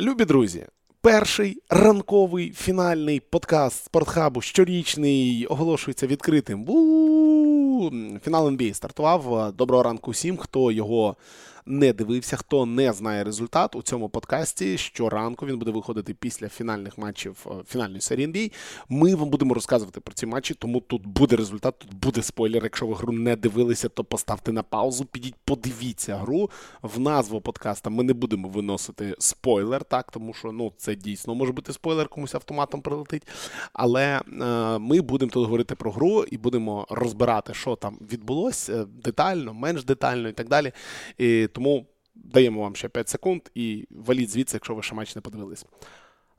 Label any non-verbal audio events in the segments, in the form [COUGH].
Любі друзі, перший ранковий фінальний подкаст спортхабу щорічний оголошується відкритим. Фінал NBA стартував. Доброго ранку всім, хто його не дивився, хто не знає результат у цьому подкасті. Щоранку він буде виходити після фінальних матчів е, фінальної серії NBA. Ми вам будемо розказувати про ці матчі, тому тут буде результат, тут буде спойлер. Якщо ви гру не дивилися, то поставте на паузу, підіть, подивіться гру. В назву подкаста ми не будемо виносити спойлер, так тому що ну це дійсно може бути спойлер, комусь автоматом прилетить. Але е, ми будемо тут говорити про гру і будемо розбирати, що там відбулося е, детально, менш детально і так далі. І тому даємо вам ще 5 секунд і валіть звідси, якщо ви ще матч не подивились.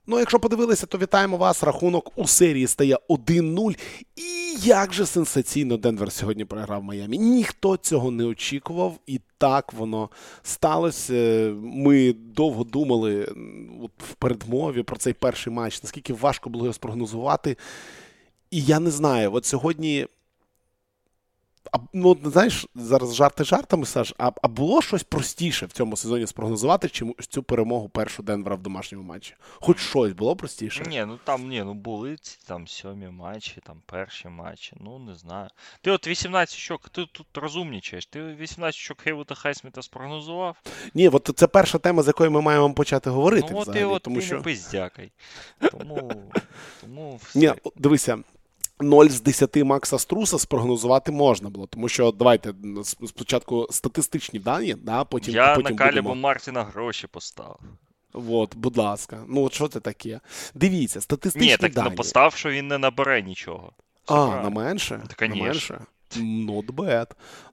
Ну, якщо подивилися, то вітаємо вас. Рахунок у серії стає 1-0. І як же сенсаційно Денвер сьогодні програв Майамі. Ніхто цього не очікував, і так воно сталося. Ми довго думали от, в передмові про цей перший матч, наскільки важко було його спрогнозувати. І я не знаю, от сьогодні а, ну, знаєш, зараз жарти жартами, Саш, а а було щось простіше в цьому сезоні спрогнозувати, чим цю перемогу першу Денвера в домашньому матчі? Хоч щось було простіше? Ні, ну там ні, ну були ці там сьомі матчі, там перші матчі, ну не знаю. Ти от 18 очок, ти тут розумнічаєш, ти 18 очок Хейвута Хайсміта спрогнозував? Ні, от це перша тема, з якої ми маємо почати говорити. Ну, от взагалі, ти от тому ти що... не пиздякай. Тому, [LAUGHS] тому все. Ні, дивися, 0 з 10 Макса Струса спрогнозувати можна було, тому що давайте спочатку статистичні дані, да, потім Я потім на Калібу будемо... Мартіна гроші поставив. От, будь ласка. Ну, от що це таке? Дивіться, статистичні Ні, так дані. Не постав, що він не набере нічого. Все А, правильно. на менше? Так, на менше? Not bad.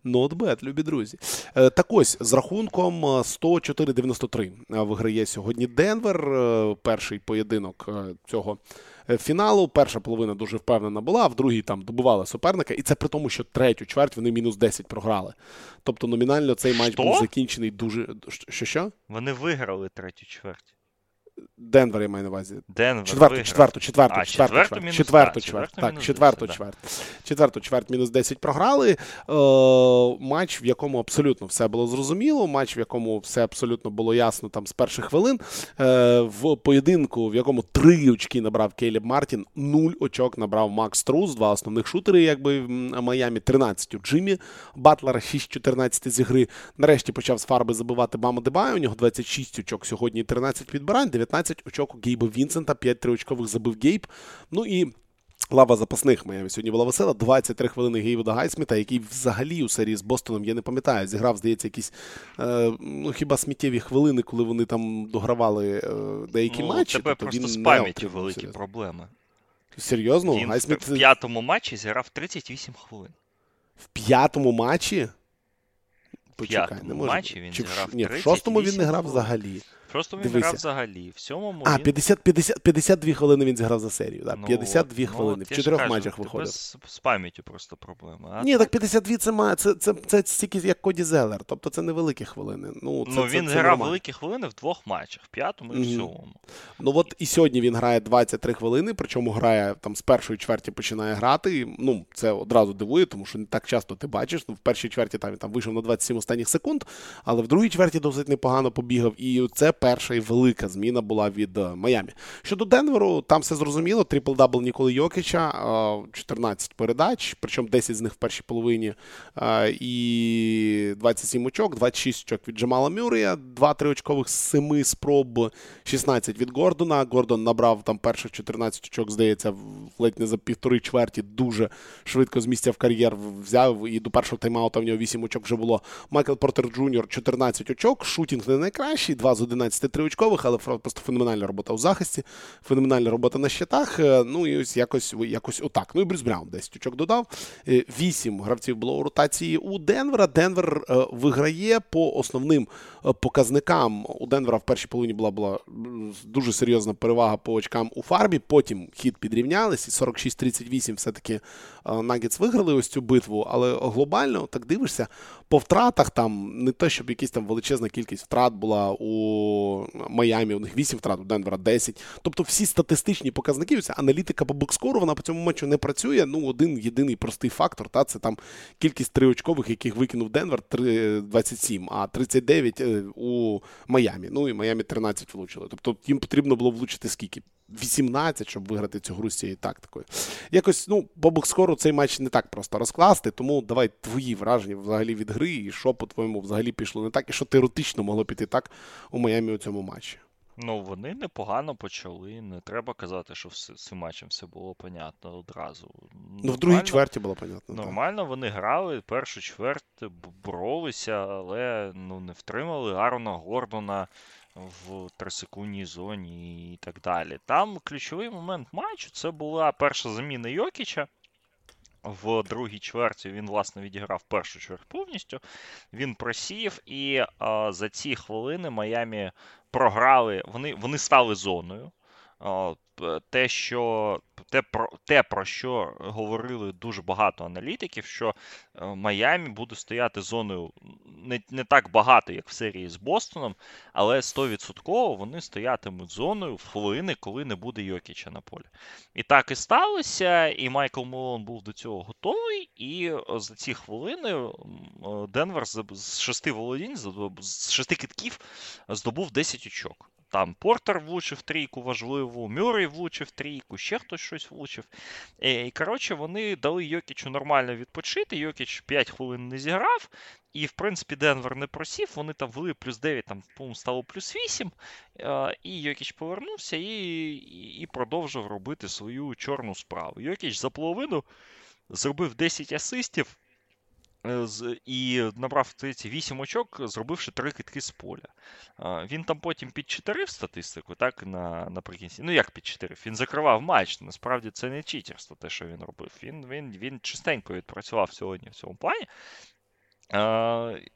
Not bad, любі друзі. Е, Так ось, з рахунком е, 104-93 е, виграє сьогодні Денвер. Е, Перший поєдинок е, цього е, фіналу. Перша половина дуже впевнена була, а в другій там добували суперника. І це при тому, що третю чверть вони мінус 10 програли. Тобто номінально цей матч Що? був закінчений дуже. Що що? Вони виграли третю чверть. Денвер я маю на увазі. Денвер Четверту, четверту, четверту, четверту, четверту чверть. четверту четверту Так, четверту 10, да. чверть. Четверту чверть мінус 10 програли. Е, матч, в якому абсолютно все було зрозуміло. Матч, в якому все абсолютно було ясно там з перших хвилин. Е, в поєдинку, в якому три очки набрав Кейліб Мартін, нуль очок набрав Макс Струс, два основних шутери, якби в Майамі, 13 у Джиммі Батлера, 6-14 з ігри. Нарешті почав з фарби забивати Бем Адебай. У нього 26 очок сьогодні, 13 підбирань, 19 очок у Гейба Вінсента, 5 триочкових забив Гейб. Ну і Лава запасних Майами сьогодні була весела. 23 хвилини Гейвуда Гайсміта, який взагалі у серії з Бостоном, я не пам'ятаю, зіграв, здається, якісь е, ну, хіба сміттєві хвилини, коли вони там догравали е, деякі ну, матчі. тебе тобто просто він з не пам'яттю великі серйозно. проблеми. Серйозно? Він Гайсміт в п'ятому матчі зіграв 38 хвилин. в п'ятому матчі? В п'ятому не може матчі він Чи в, зіграв ш- ні, в шостому він не грав хвилин. взагалі. Просто він Дивися. грав взагалі. В сьомому А, він... 50, 50, 52 хвилини він зіграв за серію. Да? Ну, 52 от, хвилини. Ну, в я ж чотирьох кажу, матчах тебе виходив. З, з пам'яттю просто проблема. А Ні, так 52 це має. Це, це, це, стільки, як Коді Зелер. Тобто це невеликі хвилини. Ну, це, ну, це, він це грав нормально. великі хвилини в двох матчах, в п'ятому і в Мгм. сьомому. Ну от і сьогодні він грає 23 хвилини, причому грає там з першої чверті починає грати. І, ну, це одразу дивує, тому що не так часто ти бачиш. Ну, в першій чверті там він там вийшов на 27 останніх секунд, але в другій чверті досить непогано побігав. І це перша і велика зміна була від е, Майамі. Щодо Денверу, там все зрозуміло. Трипл-дабл Ніколи Йокича, е, 14 передач, причому 10 з них в першій половині. е, І 27 очок, 26 очок від Джамала Мюррея, 2-3 очкових з 7 спроб, 16 від Гордона. Гордон набрав там перших 14 очок, здається, ледь не за півтори чверті. Дуже швидко з місця в кар'єр взяв. І до першого тайм-аута в нього 8 очок вже було. Майкл Портер Джуніор 14 очок. Shooting не найкращий, 2 з 11 триочкових, але просто феноменальна робота у захисті, феноменальна робота на щитах. Е, Ну і ось якось, якось отак. Ну і Брюс Браун 10 очок додав. Е, Вісім гравців було у ротації у Денвера. Денвер е, виграє по основним показникам. У Денвера в першій половині була, була дуже серйозна перевага по очкам у фарбі. Потім Хіт підрівнялись, і 46-38 все-таки Нагетс виграли ось цю битву. Але глобально так дивишся, по втратах там не те, щоб якась там величезна кількість втрат була у Майамі. У них 8 втрат, у Денвера 10. Тобто всі статистичні показники, ось аналітика по бокскору, вона по цьому матчу не працює. Ну, один єдиний простий фактор, та це там кількість триочкових, яких викинув Денвер, три- 27, а 39 е, у Майамі. Ну і Майамі 13 влучили. Тобто їм потрібно було влучити скільки? 18, щоб виграти цю гру з цією тактикою. Якось, ну, по бокскору цей матч не так просто розкласти, тому давай твої враження взагалі від гри, і що, по-твоєму, взагалі пішло не так, і що теоретично могло піти так у Майамі у цьому матчі. Ну, вони непогано почали. Не треба казати, що з цим матчем все було понятно одразу. Ну, в другій чверті було понятно. Нормально так. вони грали, першу чверть боролися, але ну, не втримали Арона Гордона в трисекундній зоні і так далі. Там ключовий момент матчу це була перша заміна Йокіча. В другій чверті він, власне, відіграв першу чверть повністю. Він просів, і а, за ці хвилини Майамі програли, вони вони стали зоною. А, те, що те, про те, про що говорили дуже багато аналітиків, що е, Майамі буде стояти зоною не не так багато, як в серії з Бостоном, але 100% вони стоятимуть зоною в хвилини, коли не буде Йокіча на полі. І так і сталося, і Майкл Мелон був до цього готовий. І е, за ці хвилини е, Денвер з шести володінь, з шести китків здобув 10 очок. Там Портер влучив трійку важливу, Мюррей влучив трійку, ще хтось щось влучив. І, коротше, вони дали Йокічу нормально відпочити. Йокіч 5 хвилин не зіграв. І, в принципі, Денвер не просів, вони там вели плюс 9, там, по-моєму, стало плюс 8. І Йокіч повернувся і, і продовжив робити свою чорну справу. Йокіч за половину зробив 10 асистів. Е, і набрав ці 8 очок, зробивши 3 китки з поля. Він там потім підчитерив статистику, так, на, наприкінці. Ну, як підчитерив? Він закривав матч. Насправді це не читерство, те, що він робив. Він він, він чистенько відпрацював сьогодні в цьому плані.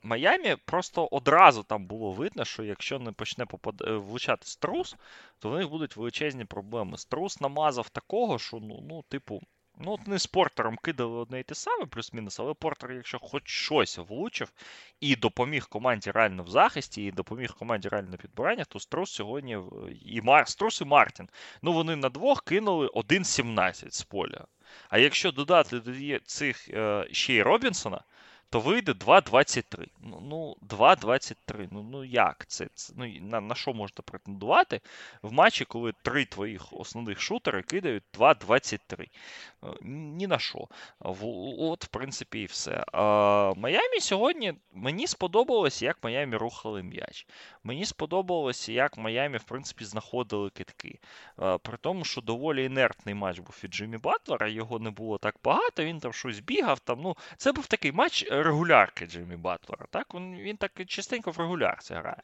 Майамі просто одразу там було видно, що якщо не почне попад... Е, влучати струс, то в них будуть величезні проблеми. Струс намазав такого, що, ну, ну типу. Ну, от вони з Портером кидали одне і те саме, плюс-мінус, але Портер, якщо хоч щось влучив і допоміг команді реально в захисті, і допоміг команді реально підбирання, то Струс сьогодні і Мар... Струс і Мартін. Ну, вони на двох кинули 1-17 з поля. А якщо додати до цих е, ще й Робінсона, то вийде 2,23. Ну, ну 2,23. Ну ну як це? це ну, На на що можна претендувати в матчі, коли три твоїх основних шутери кидають 2,23? Ні на що. От, в принципі, і все. Майамі сьогодні мені сподобалось, як Майамі рухали м'яч. Мені сподобалося, як Майамі, в принципі, знаходили китки. При тому, що доволі інертний матч був від Джиммі Батлера, його не було так багато, він там щось бігав. Там, ну, Це був такий матч регулярки Джиммі Батлера. Так? Він він так частенько в регулярці грає.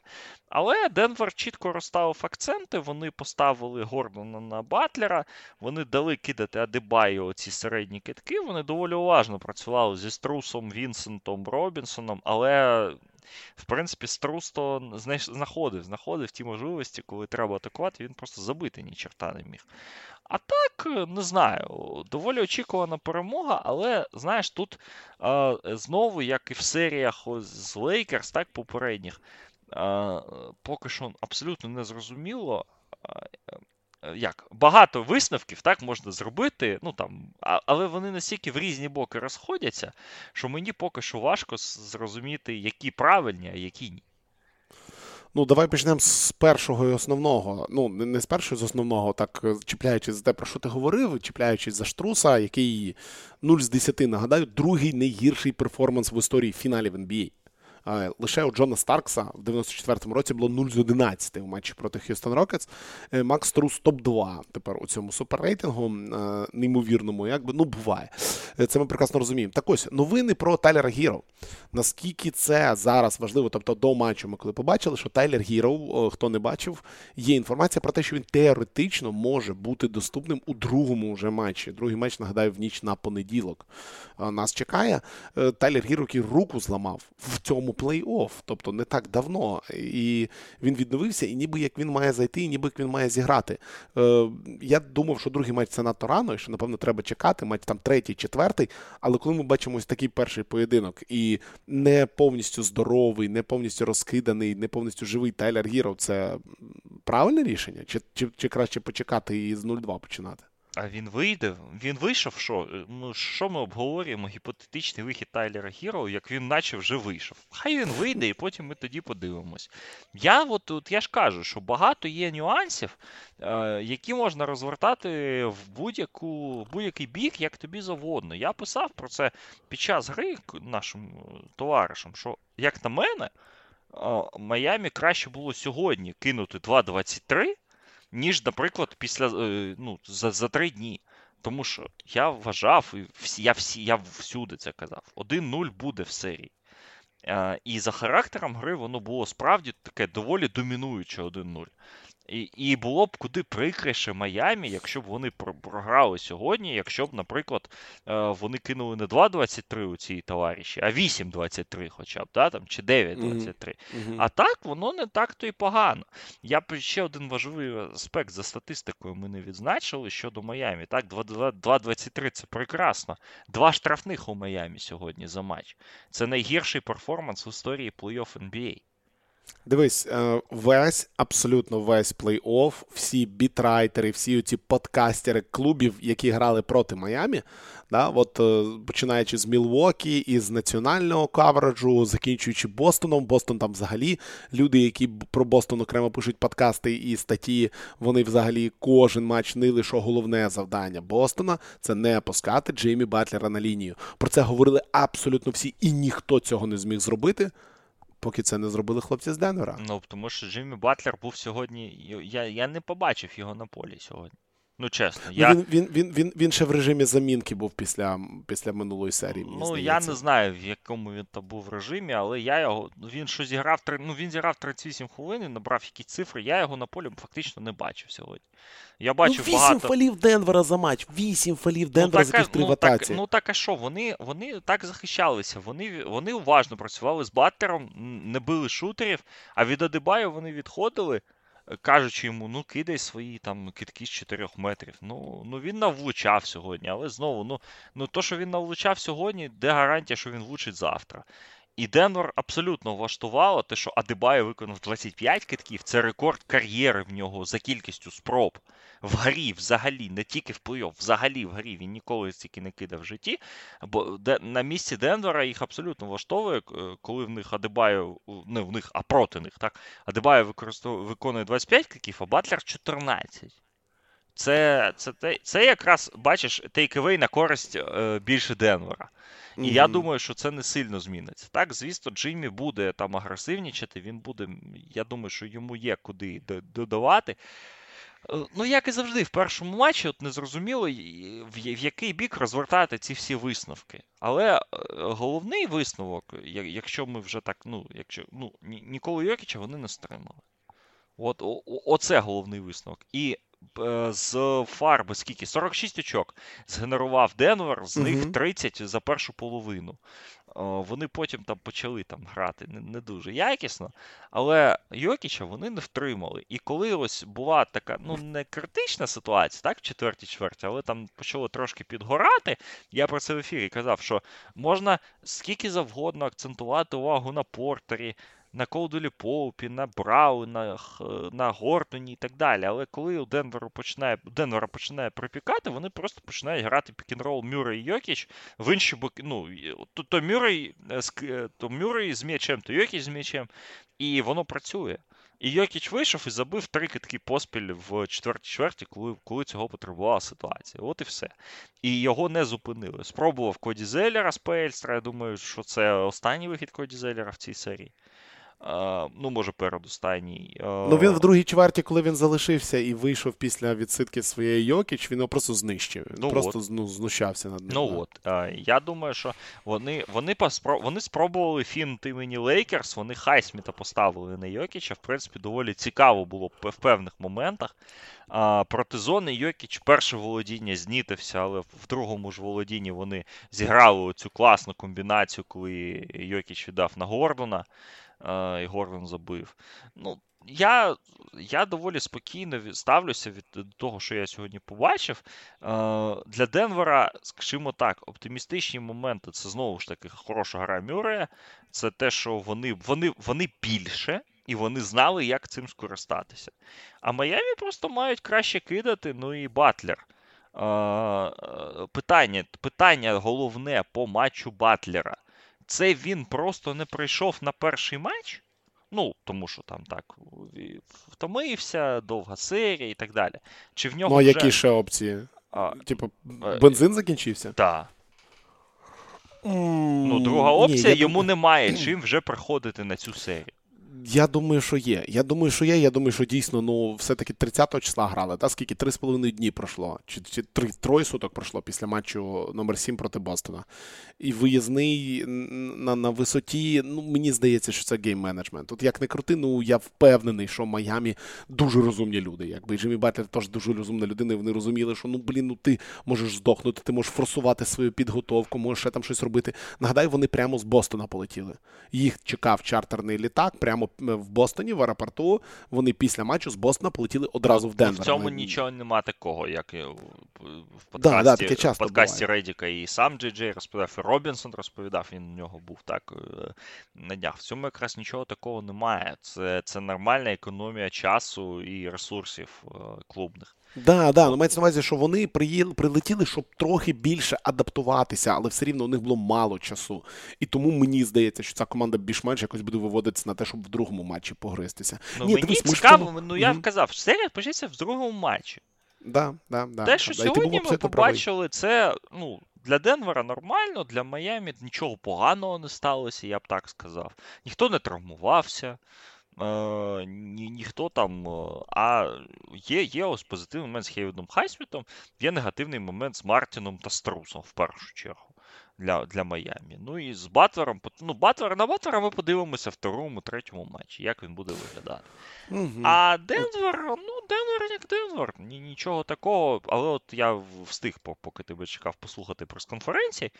Але Денвер чітко розставив акценти, вони поставили Гордона на Батлера, вони дали кидати Адебаю оці середні кидки, вони доволі уважно працювали зі Струсом, Вінсентом, Робінсоном, але. В принципі, Струс то знаходив, знаходив ті можливості, коли треба атакувати, він просто забити ні черта не міг. А так, не знаю, доволі очікувана перемога, але, знаєш, тут а, знову, як і в серіях з Лейкерс, так попередніх, а, поки що абсолютно не зрозуміло. Е, як багато висновків так можна зробити, ну там, але вони настільки в різні боки розходяться, що мені поки що важко зрозуміти, які правильні, а які ні. Ну, давай почнемо з першого і основного. Ну, не з першого з основного, так е, чіпляючись за те, про що ти говорив, чіпляючись за штруса, який 0 з 10, нагадаю, другий найгірший перформанс в історії фіналів NBA. Лише у Джона Старкса в 94-му році було 0 з 11 у матчі проти Х'юстон Рокетс. Е, Макс Струс топ-2 тепер у цьому суперрейтингу, е, неймовірному, якби ну буває. Е, це ми прекрасно розуміємо. Так ось новини про Тайлера Гіро. Наскільки це зараз важливо? Тобто до матчу ми коли побачили, що Тайлер Гіро, хто не бачив, є інформація про те, що він теоретично може бути доступним у другому вже матчі. Другий матч, нагадаю, в ніч на понеділок. Нас чекає. Тайлер Гіро, який руку зламав в цьому плей-офф, тобто не так давно. І він відновився, і ніби як він має зайти, і ніби як він має зіграти. Е, Я думав, що другий матч це надто рано, і що, напевно, треба чекати, матч там третій, четвертий. Але коли ми бачимо ось такий перший поєдинок, і не повністю здоровий, не повністю розкиданий, не повністю живий Тайлер Гіров, це правильне рішення? Чи, чи, Чи краще почекати і з 0-2 починати? А він вийде. Він вийшов, що? Ну, що ми обговорюємо? Гіпотетичний вихід Тайлера Хіро, як він наче вже вийшов. Хай він вийде, і потім ми тоді подивимось. Я от, от я ж кажу, що багато є нюансів, е, які можна розвертати в будь-яку, будь-який бік, як тобі завгодно. Я писав про це під час гри нашим товаришам, що, як на мене, Майамі краще було сьогодні кинути 2-23, ніж, наприклад, після е, ну, за за три дні. Тому що я вважав, і всі, я всі, я всюди це казав. 1-0 буде в серії. І за характером гри воно було справді таке доволі домінуюче 1-0. І і було б куди прикріше Майамі, якщо б вони програли сьогодні, якщо б, наприклад, е, вони кинули не 2-23 у цій товариші, а 8-23 хоча б, да, там, чи 9-23. Mm-hmm. А так воно не так то і погано. Я б ще один важливий аспект за статистикою ми не відзначили щодо Майамі. Так, 2-23 це прекрасно. Два штрафних у Майамі сьогодні за матч. Це найгірший перформанс в історії плей-офф NBA. Дивись, е, весь абсолютно весь плей-офф, всі бітрайтери, всі ці подкастери клубів, які грали проти Майамі, да, от е, починаючи з Мілвокі і з національного кавереджу, закінчуючи Бостоном. Бостон там взагалі люди, які про Бостон окремо пишуть подкасти і статті, вони взагалі кожен матч нили, що головне завдання Бостона це не пускати Джеймі Батлера на лінію. Про це говорили абсолютно всі, і ніхто цього не зміг зробити поки це не зробили хлопці з Денвера. Ну, тому що Джиммі Батлер був сьогодні. Я я не побачив його на полі сьогодні. Ну, чесно. Ну, я... Він він, він, він, він ще в режимі замінки був після після минулої серії. Мені ну, здається. я не знаю, в якому він там був режимі, але я його. Він що зіграв ну, він зіграв 38 хвилин і набрав якісь цифри. Я його на полі фактично не бачив сьогодні. Я бачив ну, 8 багато... фалів Денвера за матч. 8 фалів Денвера ну, за яких три ну, в. Так, ну так а що? Вони вони так захищалися. Вони вони уважно працювали з баттером, не били шутерів, а від Адебаю вони відходили кажучи йому, ну кидай свої там китки з 4 метрів. Ну ну він навлучав сьогодні, але знову, ну ну то, що він навлучав сьогодні, де гарантія, що він влучить завтра. І Денвер абсолютно влаштувало те, що Адебай виконав 25 кидків. Це рекорд кар'єри в нього за кількістю спроб в грі взагалі, не тільки в плей-офф, взагалі в грі він ніколи стільки не кидав в житті. Бо на місці Денвера їх абсолютно влаштовує, коли в них Адебаю, не в них, а проти них, так, Адебаю виконує 25 кидків, а Батлер 14. Це це, це, це якраз, бачиш, takeaway на користь е, більше Денвера. І mm-hmm. я думаю, що це не сильно зміниться. Так, звісно, Джиммі буде там агресивнічати, він буде. Я думаю, що йому є куди додавати. Е, ну, як і завжди, в першому матчі от не зрозуміло, в який бік розвертати ці всі висновки. Але е, головний висновок, якщо ми вже так, ну, якщо ну, ніколи Йокіча вони не стримали. От, о, Оце головний висновок. І з фарби скільки? 46 очок згенерував Денвер, з них 30 за першу половину. Е, вони потім там почали там грати не, не дуже якісно, але Йокіча вони не втримали. І коли ось була така, ну не критична ситуація, так, в четвертій чверті, але там почало трошки підгорати. Я про це в ефірі казав, що можна скільки завгодно акцентувати увагу на портері, на Колдвеллі-Поупі, на Брауна, на Гордоні і так далі. Але коли у Денверу починає Денвера починає припікати, вони просто починають грати pick-and-roll Мюррей і Йокіч в інші боки. Ну, то, то Мюррей, е, е, то Мюррей з м'ячем, то Йокіч з м'ячем, і воно працює. І Йокіч вийшов і забив три китки поспіль в четвертій чверті, коли коли цього потребувала ситуація. От і все. І його не зупинили. Спробував Коді Зеллера Спельстра. Я думаю, що це останній вихід Коді Зеллера в цій серії. Ну, може, передостанній. Ну, він в другій чверті, коли він залишився і вийшов після відсидки своєї Йокіч, він його просто знищив. Ну, просто от. ну, знущався над ним. Ну да. от. Я думаю, що вони вони, поспро... вони спробували фінт імені Лейкерс, вони Хайсміта поставили на Йокіча. В принципі, доволі цікаво було в певних моментах. А, Проти зони Йокіч перше володіння знітився, але в другому ж володінні вони зіграли цю класну комбінацію, коли Йокіч віддав на Гордона і Гордон забив. Ну, я я доволі спокійно ставлюся від того, що я сьогодні побачив. Для Денвера, скажімо так, оптимістичні моменти це знову ж таки хороша гра Мюрея. Це те, що вони, вони, вони більше. І вони знали, як цим скористатися. А Майамі просто мають краще кидати. Ну і Батлер. питання, питання головне по матчу Батлера. Це він просто не прийшов на перший матч. Ну, тому що там так втомився, довга серія і так далі. Чи в нього Ну, а вже... які ще опції? А, Типу, е, бензин закінчився? Так. Ну, друга опція Ні, йому я... немає чим вже приходити на цю серію. Я думаю, що є. Я думаю, що є. Я думаю, що дійсно, ну, все-таки 30 числа грали, та скільки? Три з половиною дні пройшло, чи чи троє суток пройшло після матчу номер 7 проти Бостона. І виїзний на на висоті, ну, мені здається, що це game management. Тут як не крути, ну я впевнений, що Майамі дуже розумні люди. Якби Джиммі Батлер теж дуже розумна людина, і вони розуміли, що ну блін, ну ти можеш здохнути, ти можеш форсувати свою підготовку, можеш ще там щось робити. Нагадаю, вони прямо з Бостона полетіли. Їх чекав чартерний літак прямо в Бостоні, в аеропорту. Вони після матчу з Бостона полетіли одразу в Денвер. В цьому нічого нема такого, як в подкасті, да, да, таке в подкасті Редіка і сам Джей Джей розповідав, і Робінсон розповідав, він у нього був так е, на днях. В цьому якраз нічого такого немає. Це це нормальна економія часу і ресурсів е, клубних. Да, да, ну мається на увазі, що вони приїли, прилетіли, щоб трохи більше адаптуватися, але все рівно у них було мало часу. І тому мені здається, що ця команда більш-менш якось буде виводитися на те, щоб в другому матчі погристися. Ну, Ні, Мені дивись, цікаво, тому... ну я mm-hmm. вказав, серія почнеться в другому матчі. Да, да, да, Те, що да, сьогодні ми побачили, це ну, для Денвера нормально, для Майамі нічого поганого не сталося, я б так сказав. Ніхто не травмувався. Е, ні, ніхто там. Е, а є є ось позитивний момент з Хейвудом Хайсмітом, є негативний момент з Мартіном та Струсом в першу чергу для для Майамі. Ну і з Батлером. Ну, Батлер, на Батлера ми подивимося в второму, третьому матчі, як він буде виглядати. Угу. А Денвер, ну, Денвер як Денвер. Ні, Нічого такого. Але от я встиг, поки тебе чекав послухати прес-конференції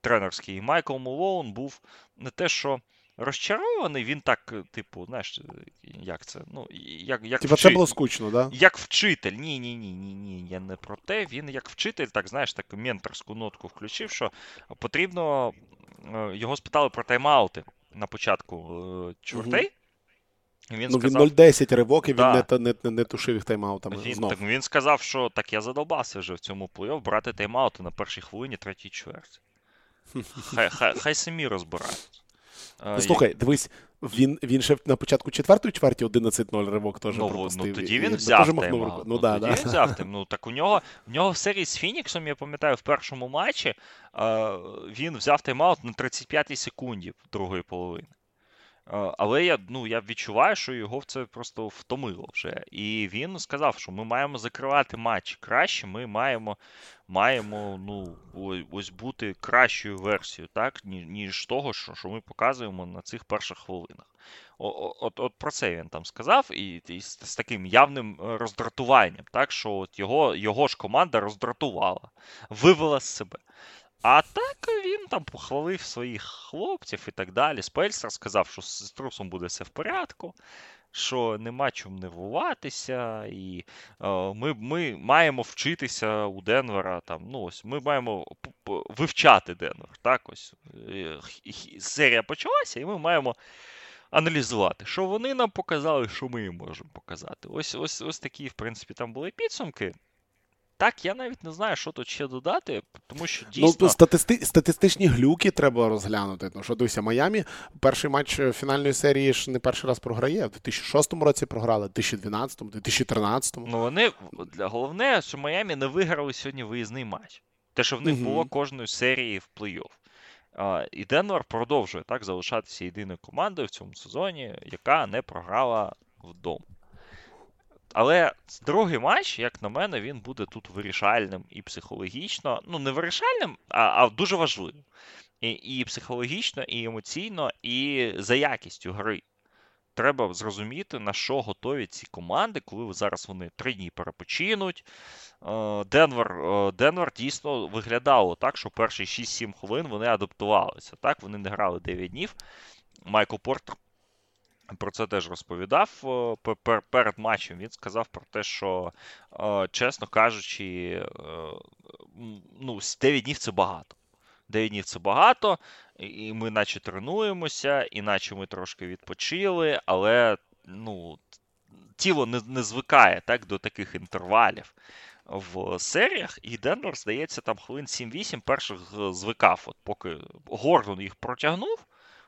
тренерській, Майкл Мелоун був не те, що розчарований, він так, е, типу, знаєш, е, як це? Ну, як, як Типа це було скучно, да? Як вчитель. Ні, ні, ні, ні, ні. Я не про те. Він як вчитель, так знаєш, таку менторську нотку включив, що потрібно. Е, його спитали про тайм-аути на початку чвертей. Він ну, сказав, він 0-10 ривок, і він да. не, не, не, не тушив їх тайм-аутами. Він, знов. Так, він сказав, що так я задовбався вже в цьому плей-офф брати тайм-аути на першій хвилині третій чверті. [LAUGHS] Хай хай, хай самі розбираються. Ну, Слухай, дивись, він він ще на початку четвертої чверті 11-0 ривок теж ну, пропустив. Ну, тоді він взяв тайм-аут. Ну, ну, да, тоді да. він взяв тим. [LAUGHS] Ну, так у нього в нього в серії з Фініксом, я пам'ятаю, в першому матчі він взяв тайм-аут на 35-й секунді другої половини. Але я ну, я відчуваю, що його це просто втомило вже. І він сказав, що ми маємо закривати матч краще, ми маємо маємо ну, ось бути кращою версією, так, ніж того, що що ми показуємо на цих перших хвилинах. От от, про це він там сказав, і, і з, з таким явним е, роздратуванням, так, що от його його ж команда роздратувала, вивела з себе. А так він там похвалив своїх хлопців і так далі. Спельсер сказав, що з трусом буде все в порядку, що нема чим нервуватися, і е, ми ми маємо вчитися у Денвера. Там, ну ось, Ми маємо вивчати Денвер. так ось. Е, серія почалася, і ми маємо аналізувати, що вони нам показали, що ми їм можемо показати. Ось ось, ось такі, в принципі, там були підсумки. Так, я навіть не знаю, що тут ще додати, тому що ну, дійсно. Ну, статисти... статистичні глюки треба розглянути. Ну, що дивися, Майамі перший матч фінальної серії ж не перший раз програє. В 2006 році програли, в 2012, 2013. Ну вони головне, що Майамі не виграли сьогодні виїзний матч. Те, що в них угу. було кожної серії в плей-офф. І Денвер продовжує так залишатися єдиною командою в цьому сезоні, яка не програла вдома. Але другий матч, як на мене, він буде тут вирішальним і психологічно. Ну, не вирішальним, а а дуже важливим. І, і психологічно, і емоційно, і за якістю гри. Треба зрозуміти, на що готові ці команди, коли зараз вони три дні перепочинуть. Е, Денвер е, Денвер дійсно виглядало так, що перші 6-7 хвилин вони адаптувалися. Так, Вони не грали 9 днів. Майкл Портер про це теж розповідав перед матчем. Він сказав про те, що, чесно кажучи, ну, 9 днів це багато. 9 днів це багато, і ми наче тренуємося, іначе ми трошки відпочили, але ну, тіло не не звикає так, до таких інтервалів. в серіях, і Денвер, здається, там хвилин 7-8 перших звикав, от поки Гордон їх протягнув.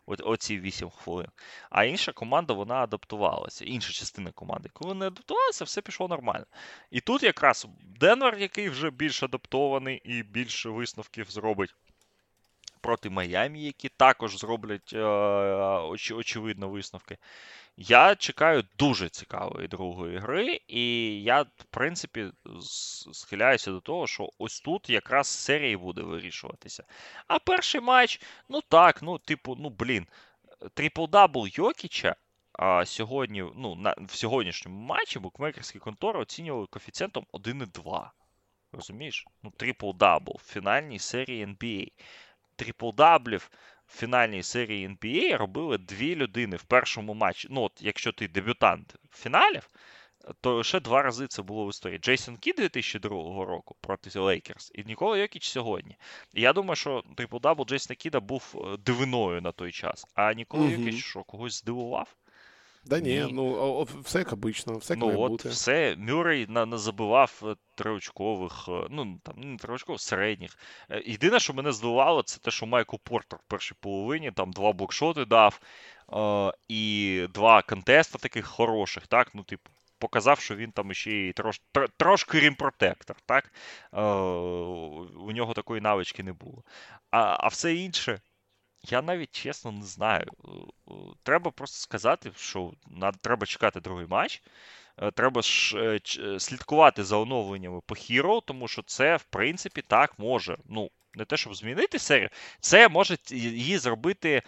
Оці 8 хвилин. А інша команда вона адаптувалася. Інша частина команди. Коли не адаптувалася, все пішло нормально. І тут якраз Денвер, який вже більш адаптований і більше висновків зробить проти Майамі, які також зроблять е, оч, очевидно висновки. Я чекаю дуже цікавої другої гри, і я, в принципі, схиляюся до того, що ось тут якраз серії буде вирішуватися. А перший матч, ну так, ну, типу, ну блін, трипл-дабл Йокіча. А сьогодні, ну, на, в сьогоднішньому матчі букмекерські контори оцінювали коефіцієнтом 1,2. Розумієш? Ну, трипл-дабл в фінальній серії NBA. Трипл-даблів в фінальній серії NBA робили дві людини в першому матчі. Ну, от якщо ти дебютант фіналів, то лише два рази це було в історії. Джейсон Кід 2002 року проти Лейкерс і Нікола Йокіч сьогодні. І я думаю, що трипл-дабл Джейсона Кіда був е, дивиною на той час. А Нікола угу. Йокіч що когось здивував. Да ні, ні. ну все як обычно, все як ну, от бути. все. Мюррей на, на забивав е, триочкових, е, ну там не триочкових, середніх. Е, єдине, що мене здивувало, це те, що Майкл Портер в першій половині там два блокшоти дав е, і два контеста таких хороших, так, ну, типу. Показав, що він там ще й трош, трошки рімпротектор, так? Е, у нього такої навички не було. А а все інше, я навіть чесно не знаю. Е, е, треба просто сказати, що треба чекати другий матч. Е, треба ж слідкувати за оновленнями по Hero, тому що це, в принципі, так може. Ну, не те, щоб змінити серію, це може її зробити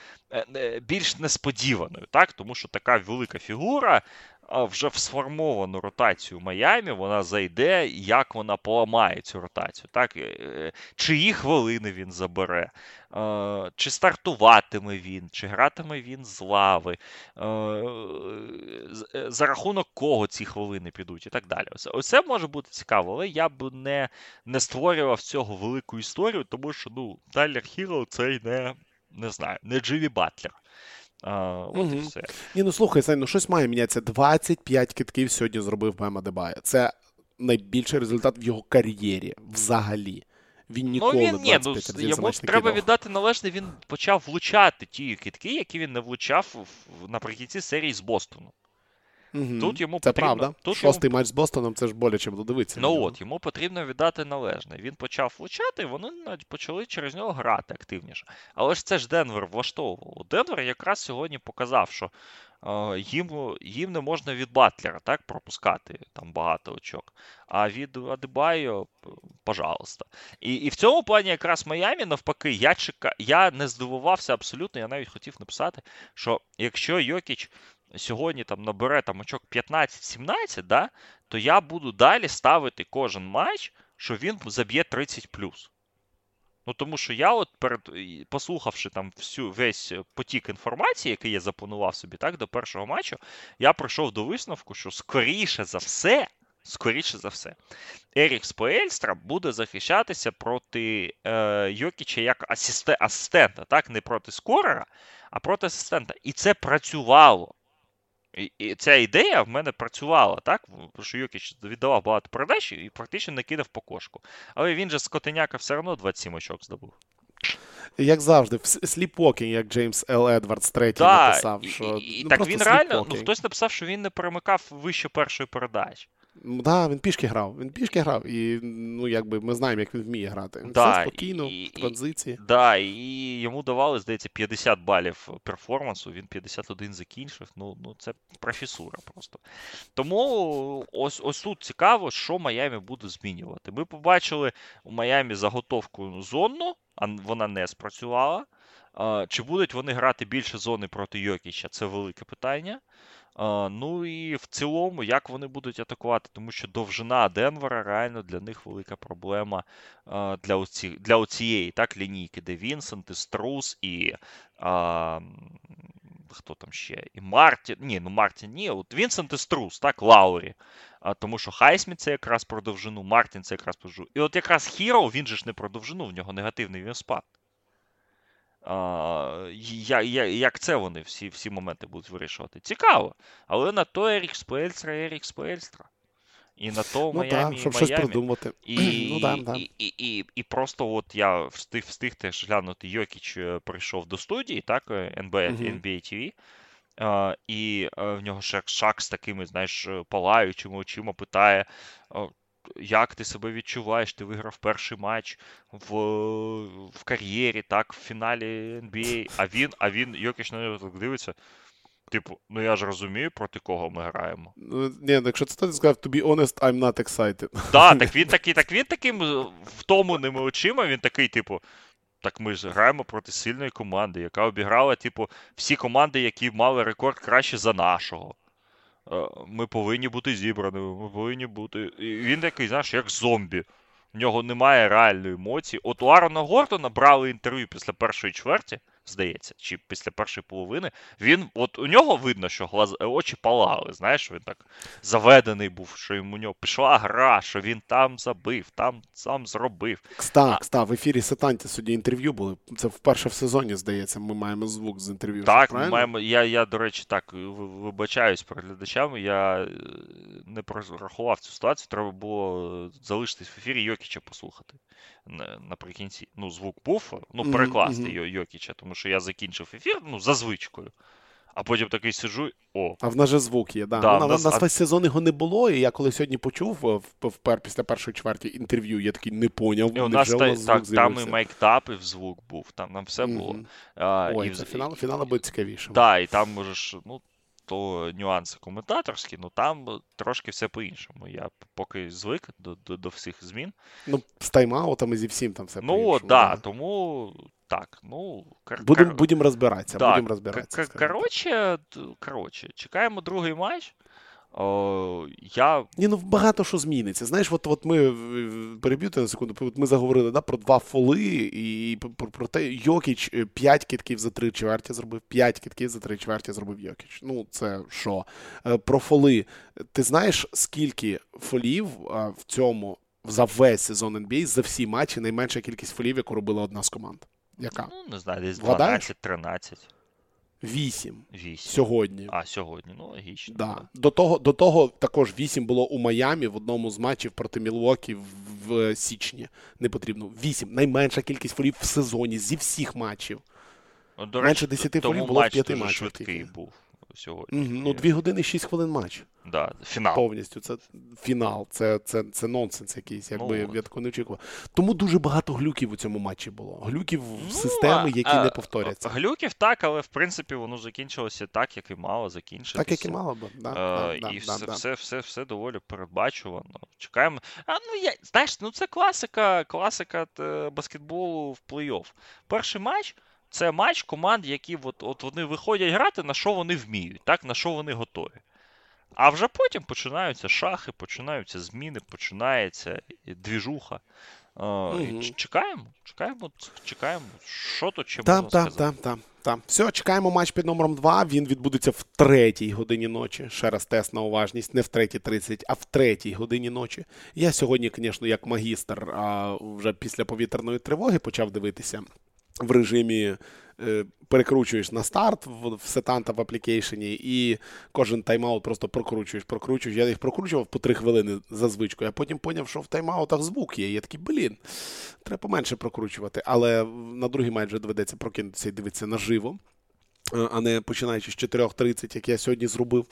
більш несподіваною, так? Тому що така велика фігура вже в сформовану ротацію Майамі вона зайде, як вона поламає цю ротацію. Так? Е, е, чиї хвилини він забере, чи стартуватиме він, чи гратиме він з лави, за рахунок кого ці хвилини підуть і так далі. Оце може бути цікаво, але я б не не створював цього велику історію, тому що ну, Тайлер Хіро цей не не знаю, не Дживі Батлер. А, от угу. і все. Ні, ну слухай, Сань, ну щось має мінятися. 25 китків сьогодні зробив Бема Дебая. Це найбільший результат в його кар'єрі взагалі. Він ну, ніколи ну, він, 25 ні, ну, йому треба віддати належне, він почав влучати ті китки, які він не влучав наприкінці серії з Бостону. Угу. Тут йому Це потрібно... правда. Тут Шостий йому... матч з Бостоном це ж боляче було дивитися. Ну от, йому потрібно віддати належне. Він почав влучати, вони почали через нього грати активніше. Але ж це ж Денвер влаштовував. Денвер якраз сьогодні показав, що е, їм їм не можна від Батлера так, пропускати там багато очок. А від Адебайо, пожалуйста. І і в цьому плані якраз Майамі, навпаки, я чека... я не здивувався абсолютно. Я навіть хотів написати, що якщо Йокіч сьогодні там набере там очок 15-17, да, то я буду далі ставити кожен матч, що він заб'є 30 Ну, тому що я, от перед послухавши там всю весь потік інформації, який я запланував собі так, до першого матчу, я прийшов до висновку, що скоріше за все, скоріше за все, Ерік Споельстра буде захищатися проти е, Йокіча як асисте, асистента, так, не проти скорера, а проти асистента. І це працювало. І, і ця ідея в мене працювала, так? що Йокіч віддавав багато передач і практично не кидав по кошку. Але він же з Котеняка все одно 27 очок здобув. Як завжди, сліпокінг, як Джеймс Л. Едвардс третій да, написав. що... І, ну, Так він реально, ну хтось написав, що він не перемикав вище першої передачі. Так, да, він пішки грав. Він пішки грав, і ну, якби ми знаємо, як він вміє грати. Да, Все спокійно, і, в транзиції. Так, да, і йому давали, здається, 50 балів перформансу, він 51 закінчив. Ну, ну це професура просто. Тому ось ось тут цікаво, що Майамі буде змінювати. Ми побачили у Майамі заготовку зонну, а вона не спрацювала. Чи будуть вони грати більше зони проти Йокіча? Це велике питання. Ну і в цілому, як вони будуть атакувати, тому що довжина Денвера реально для них велика проблема для оці, для оцієї так, лінійки, де Вінсент, і Струс і. А, Хто там ще? І Мартін. Ні, ну Мартін ні. От Вінсент і Струс, так, Лаурі. А, Тому що Хайсміт це якраз про довжину, Мартін це якраз про довжину. І от якраз Хіро, він же ж не про довжину, в нього негативний він спад. А, я, я, Як це вони всі всі моменти будуть вирішувати? Цікаво. Але на то Ерік Спельстра, Ерік Спельстра. І на то Ну Майамі, так, щоб і щось Майамі. придумати. І, [CLEARS THROAT] Ну да, да. і, і, і, і просто от я встиг, встиг теж глянути, Йокіч е, прийшов до студії, так, NBA, Мгм. NBA TV, е, і е, в нього Шак, Шак з такими, знаєш, е, палаючими очима питає, як ти себе відчуваєш? Ти виграв перший матч в, в кар'єрі, так, в фіналі NBA, а він, а він, Йокіч на нього так дивиться. Типу, ну я ж розумію, проти кого ми граємо. Ну, Ні, ну, якщо це ти сказав, to be honest, I'm not excited. Да, [LAUGHS] так він такий, так він таким втомленими очима, він такий, типу, так ми ж граємо проти сильної команди, яка обіграла, типу, всі команди, які мали рекорд краще за нашого. Е, Ми повинні бути зібраними, ми повинні бути. І він такий, знаєш, як зомбі. В нього немає реальної емоції. От у Арона Гордона брали інтерв'ю після першої чверті, здається, чи після першої половини. Він, от у нього видно, що глаз, очі палали, знаєш, він так заведений був, що йому у нього пішла гра, що він там забив, там сам зробив. Кста, А- кста, в ефірі Сетанті сьогодні інтерв'ю були. Це вперше в сезоні, здається, ми маємо звук з інтерв'ю. Так, ми маємо. Я, я, до речі, так вибачаюсь перед глядачами. Я е, не прорахував цю ситуацію. Треба було е, залишитись в ефірі Йокіча послухати наприкінці. Ну, звук був, ну, перекласти. Йо- Йокіча, тому що я закінчив ефір, ну, за звичкою. А потім такий сиджу, о, А в нас же звук є, да. Да, ну, на, нас- нас а- весь сезон його не було, і я коли сьогодні почув е, в, впер, після першої чверті інтерв'ю, я такий не поняв, і у нас, та, у нас так, там і мейктап, і в звук був, там, там все було. Мгм. А, Ой, і, це фінал, фінали буде цікавіше. Да, і там можеш, ну, то нюанси коментаторські, ну там трошки все по-іншому. Я поки звик до, до, до всіх змін. Ну, з тайм-аутами зі всім там все ну, по-іншому, да, тому так, ну. Кар- Будемо кар- будем розбиратися, да, будемо розбиратися. кар- коротше, коротше, чекаємо другий матч. О, я Ні, ну багато що зміниться. Знаєш, от, от ми в- переб'ю на секунду. От ми заговорили да, про два фоли і про, про те, Йокіч 5 китків за три чверті зробив, 5 китків за три чверті зробив Йокіч. Ну, це що? Е, Про фоли. Ти знаєш, скільки фолів в цьому за весь сезон NBA, за всі матчі, найменша кількість фолів, яку робила одна з команд? Яка? ну, не знаю, десь Вгадаєш? 12-13, Вісім 8. сьогодні. А, сьогодні, ну, логічно. Да. До того, до того також 8 було у Майамі в одному з матчів проти Мілуокі в, в січні. Не потрібно. 8. Найменша кількість фолів в сезоні зі всіх матчів. Ну, до менше речі, 10 тому фолів було в матч п'яти дуже матчах швидкий був сьогодні. Ну, І- 2 години 6 хвилин матч. да, фінал. Повністю. Це фінал. Це, це, це нонсенс якийсь, якби Ну, я такого не очікував. Тому дуже багато глюків у цьому матчі було. Глюків в Ну, системи, які а- не повторяться. Глюків так, але в принципі воно закінчилося так, як і мало закінчитися. Так, як і мало би. Да, Е, да, і да, все, да. все, все, все доволі передбачувано. Чекаємо. А ну я знаєш, ну це класика, класика е, баскетболу в плей-офф. Перший матч це матч команд, які от, от вони виходять грати, на що вони вміють, так, на що вони готові. А вже потім починаються шахи, починаються зміни, починається двіжуха. І чекаємо, чекаємо, чекаємо, що тут ще Так, можна так, сказати. так, так, так. Все, чекаємо матч під номером 2. Він відбудеться в третій годині ночі. Ще раз тест на уважність, не в третій 30, а в третій годині ночі. Я сьогодні, звісно, як магістр, а вже після повітряної тривоги почав дивитися в режимі. е, Перекручуєш на старт в, сетанта в аплікейшені, і кожен тайм-аут просто прокручуєш, прокручуєш. Я їх прокручував по три хвилини за звичкою, а потім поняв, що в тайм-аутах звук є. Я такий, блін, треба поменше прокручувати. Але на другий майже доведеться прокинутися і дивитися наживо. Е, А не починаючи з 4.30, як я сьогодні зробив.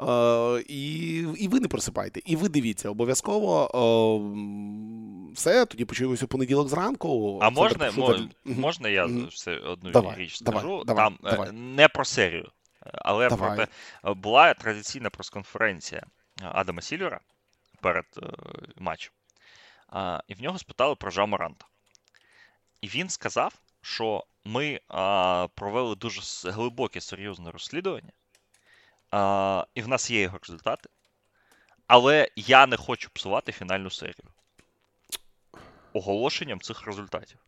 Е, І, і ви не просипайте. І ви дивіться обов'язково. Е, Все, тоді почуємося у понеділок зранку. А Олександр, можна, прошу мо- за- можна я все одну Давай, річ давай, скажу? давай, Там давай. не про серію, але Давай. проте е, була традиційна прес-конференція Адама Сільвера перед матчем. І в нього спитали про Жа Моранта. І він сказав, що ми а, провели дуже глибоке серйозне розслідування, а, і в нас є його результати. Але я не хочу псувати фінальну серію оголошенням цих результатів.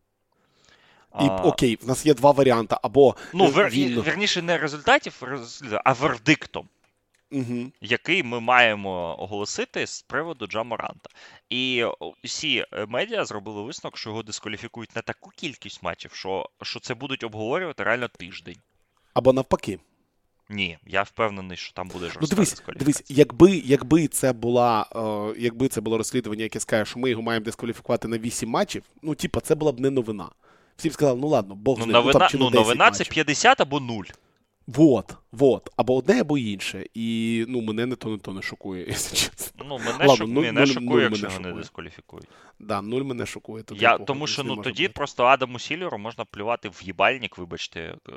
І А, окей, в нас є два варіанти. Або Ну, е, вер, він... верніше, не результатів а вердиктом, Угу. який ми маємо оголосити з приводу Джаморанта. І усі е, медіа зробили висновок, що його дискваліфікують на таку кількість матчів, що, що це будуть обговорювати реально тиждень. Або навпаки. Ні, я впевнений, що там буде жорстка Ну дивись, дивись, якби якби це була, е, якби це було розслідування, яке скаже, що ми його маємо дискваліфікувати на 8 матчів, ну типа, це була б не новина. Всі б сказали, ну ладно, Бог Ну, з ним, новина, там, чи ну, 10 новина це матчів. 50 або 0. Вот, вот. Або одне, або інше. І ну, мене не то, не то не шокує, [LAUGHS] якщо чесно. Ну, мене, Ладно, шок... нуль- мене нуль- шокує, нуль якщо мене шокує. дискваліфікують. Да, нуль мене шокує. Тут Я, такого тому що ну тоді бути. просто Адаму Сіллеру можна плювати в їбальник, вибачте. е,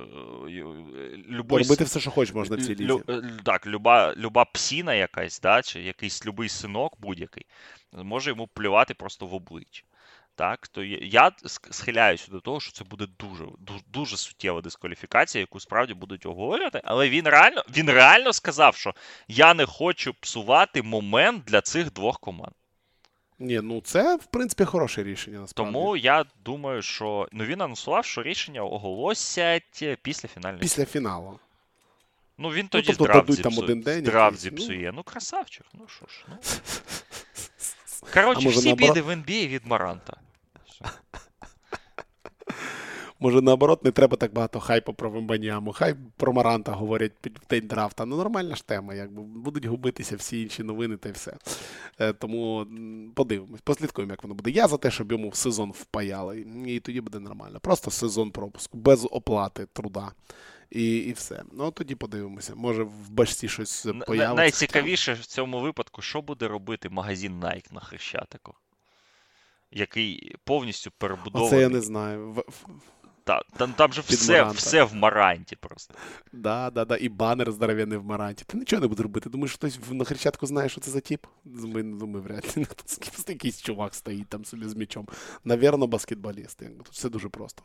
Любой... Робити все, що хочеш можна в цій лізі. Лю... Так, люба, люба псіна якась, да, чи якийсь любий синок будь-який, може йому плювати просто в обличчя. Так, то я- схиляюся до того, що це буде дуже, дуже, дуже суттєва дискваліфікація, яку справді будуть обговорювати. Але він реально, він реально сказав, що я не хочу псувати момент для цих двох команд. Ні, ну це в принципі хороше рішення. Насправді. Тому я думаю, що ну він анонсував, що рішення оголосять після фінальної. після фіналу. Ну він тоді тобто здравт дадуть там зіпсує. один день Здравт якийсь, ну. зіпсує. Ну, красавчик, ну що ж. Ну. [LAUGHS] Коротше, всі біди в NBA від Маранта. Може, наоборот, не треба так багато хайпу про Вембаняму. Хай про Маранта говорять під день драфта. Ну, нормальна ж тема, якби будуть губитися всі інші новини та й все. Е, тому подивимось, послідкуємо, як воно буде. Я за те, щоб йому в сезон впаяли, і тоді буде нормально. Просто сезон пропуску, без оплати труда. І, і все. Ну тоді подивимося. Може в бачці щось появиться. Найцікавіше в цьому випадку, що буде робити магазин Nike на Хрещатику, який повністю перебудований. Оце я не знаю. Та, там, там же все, Маранта. все в Маранті просто. Да, да, да, і банер здоровенний в Маранті. Ти нічого не будеш робити. Думаєш, хтось на Хрещатку знає, що це за тип? Думаю, думаю, вряд ли. [LAUGHS] Просто якийсь чувак стоїть там собі з м'ячом. Навірно, баскетболіст. Тут все дуже просто.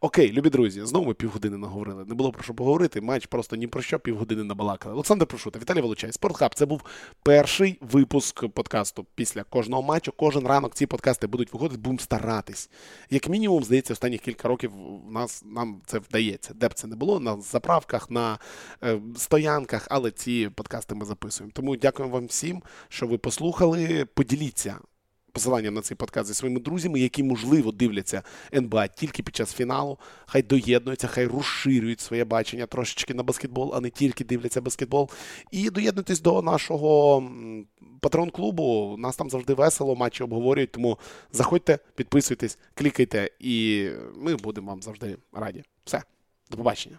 Окей, любі друзі, знову ми півгодини наговорили. Не було про що поговорити. Матч просто ні про що півгодини набалакали. Олександр Прошута, Віталій Волочай, Спортхаб. Це був перший випуск подкасту. Після кожного матчу, кожен ранок ці подкасти будуть виходити, будемо старатись. Як мінімум, здається, останніх кілька років в нас нам це вдається. Де б це не було, на заправках, на е, стоянках, але ці подкасти ми записуємо. Тому дякуємо вам всім, що ви послухали. Поділіться посиланням на цей подкаст зі своїми друзями, які, можливо, дивляться НБА тільки під час фіналу. Хай доєднуються, хай розширюють своє бачення трошечки на баскетбол, а не тільки дивляться баскетбол. І доєднуйтесь до нашого патрон-клубу. Нас там завжди весело, матчі обговорюють. Тому заходьте, підписуйтесь, клікайте, і ми будемо вам завжди раді. Все, до побачення.